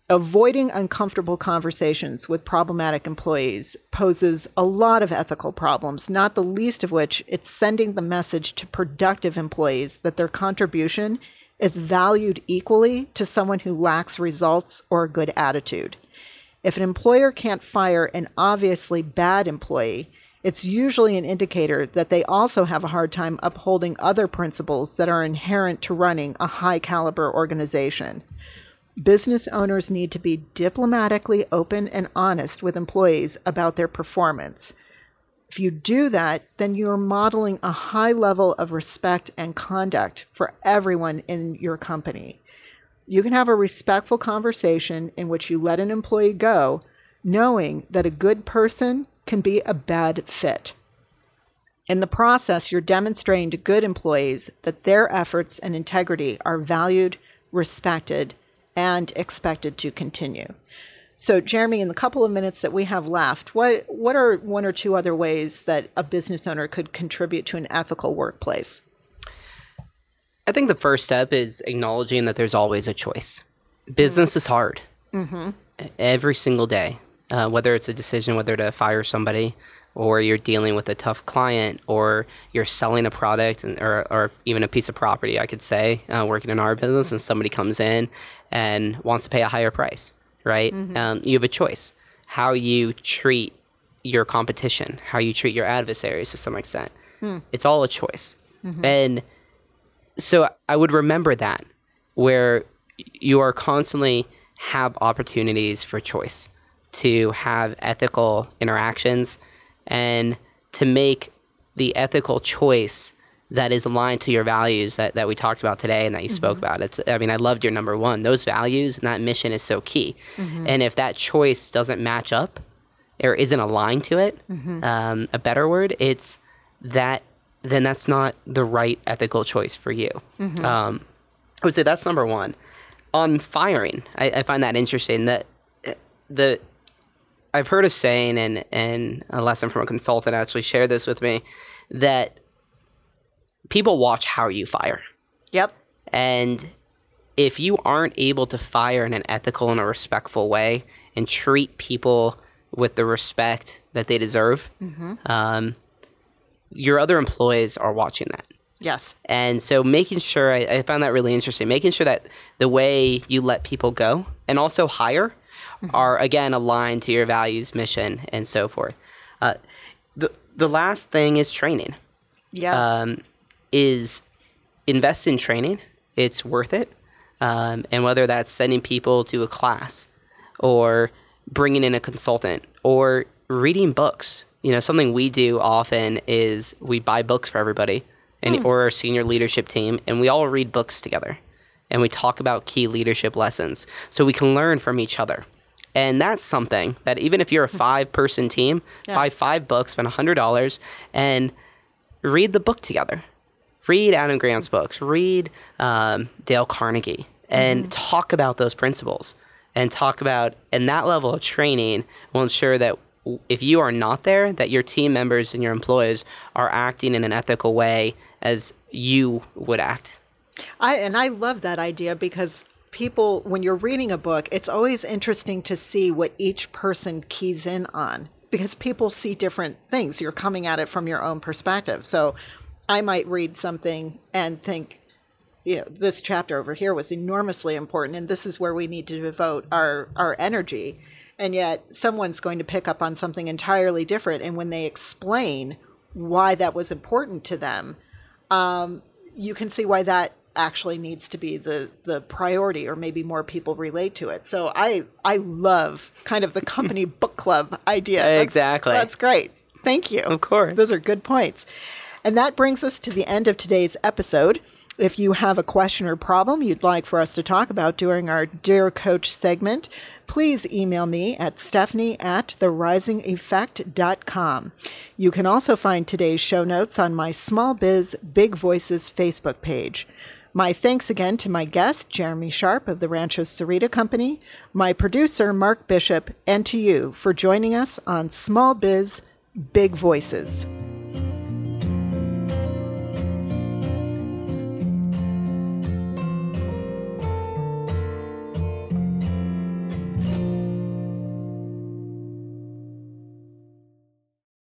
Avoiding uncomfortable conversations with problematic employees poses a lot of ethical problems, not the least of which it's sending the message to productive employees that their contribution is valued equally to someone who lacks results or a good attitude. If an employer can't fire an obviously bad employee, it's usually an indicator that they also have a hard time upholding other principles that are inherent to running a high caliber organization business owners need to be diplomatically open and honest with employees about their performance. If you do that, then you're modeling a high level of respect and conduct for everyone in your company. You can have a respectful conversation in which you let an employee go, knowing that a good person can be a bad fit. In the process, you're demonstrating to good employees that their efforts and integrity are valued, respected, and expected to continue. So, Jeremy, in the couple of minutes that we have left, what what are one or two other ways that a business owner could contribute to an ethical workplace? I think the first step is acknowledging that there's always a choice. Business mm-hmm. is hard mm-hmm. every single day, uh, whether it's a decision whether to fire somebody, or you're dealing with a tough client, or you're selling a product and, or, or even a piece of property, I could say, uh, working in our business, and somebody comes in and wants to pay a higher price, right? Mm-hmm. Um, you have a choice how you treat your competition, how you treat your adversaries to some extent. Mm. It's all a choice. Mm-hmm. And so I would remember that where you are constantly have opportunities for choice to have ethical interactions and to make the ethical choice that is aligned to your values that, that we talked about today and that you mm-hmm. spoke about. It's I mean, I loved your number one. Those values and that mission is so key. Mm-hmm. And if that choice doesn't match up or isn't aligned to it, mm-hmm. um, a better word, it's that then that's not the right ethical choice for you. Mm-hmm. Um, I would say that's number one. On firing, I, I find that interesting that uh, the I've heard a saying and and a lesson from a consultant actually shared this with me that people watch how you fire. Yep. And if you aren't able to fire in an ethical and a respectful way and treat people with the respect that they deserve, mm-hmm. um, your other employees are watching that. Yes. And so making sure, I, I, found that really interesting, making sure that the way you let people go and also hire mm-hmm. are again aligned to your values, mission, and so forth. Uh, the the last thing is training. Yes, um, is invest in training. It's worth it, um, and whether that's sending people to a class, or bringing in a consultant, or reading books. You know, something we do often is we buy books for everybody, and mm. or our senior leadership team, and we all read books together and we talk about key leadership lessons so we can learn from each other. And that's something that even if you're a five person team, yeah. buy five books, spend $100, and read the book together. Read Adam Grant's books, read um, Dale Carnegie, and mm-hmm. talk about those principles. And talk about, and that level of training will ensure that if you are not there, that your team members and your employees are acting in an ethical way as you would act. I and I love that idea because people, when you're reading a book, it's always interesting to see what each person keys in on because people see different things. You're coming at it from your own perspective. So I might read something and think, you know, this chapter over here was enormously important and this is where we need to devote our, our energy. And yet someone's going to pick up on something entirely different. And when they explain why that was important to them, um, you can see why that actually needs to be the the priority or maybe more people relate to it. So i i love kind of the company book club idea. That's, exactly. that's great. Thank you. Of course. Those are good points. And that brings us to the end of today's episode. If you have a question or problem you'd like for us to talk about during our Dear Coach segment, please email me at stephanie at therisingeffect.com. You can also find today's show notes on my Small Biz Big Voices Facebook page. My thanks again to my guest, Jeremy Sharpe of the Rancho Sahuarita Company, my producer, Mark Bishop, and to you for joining us on Small Biz big voices.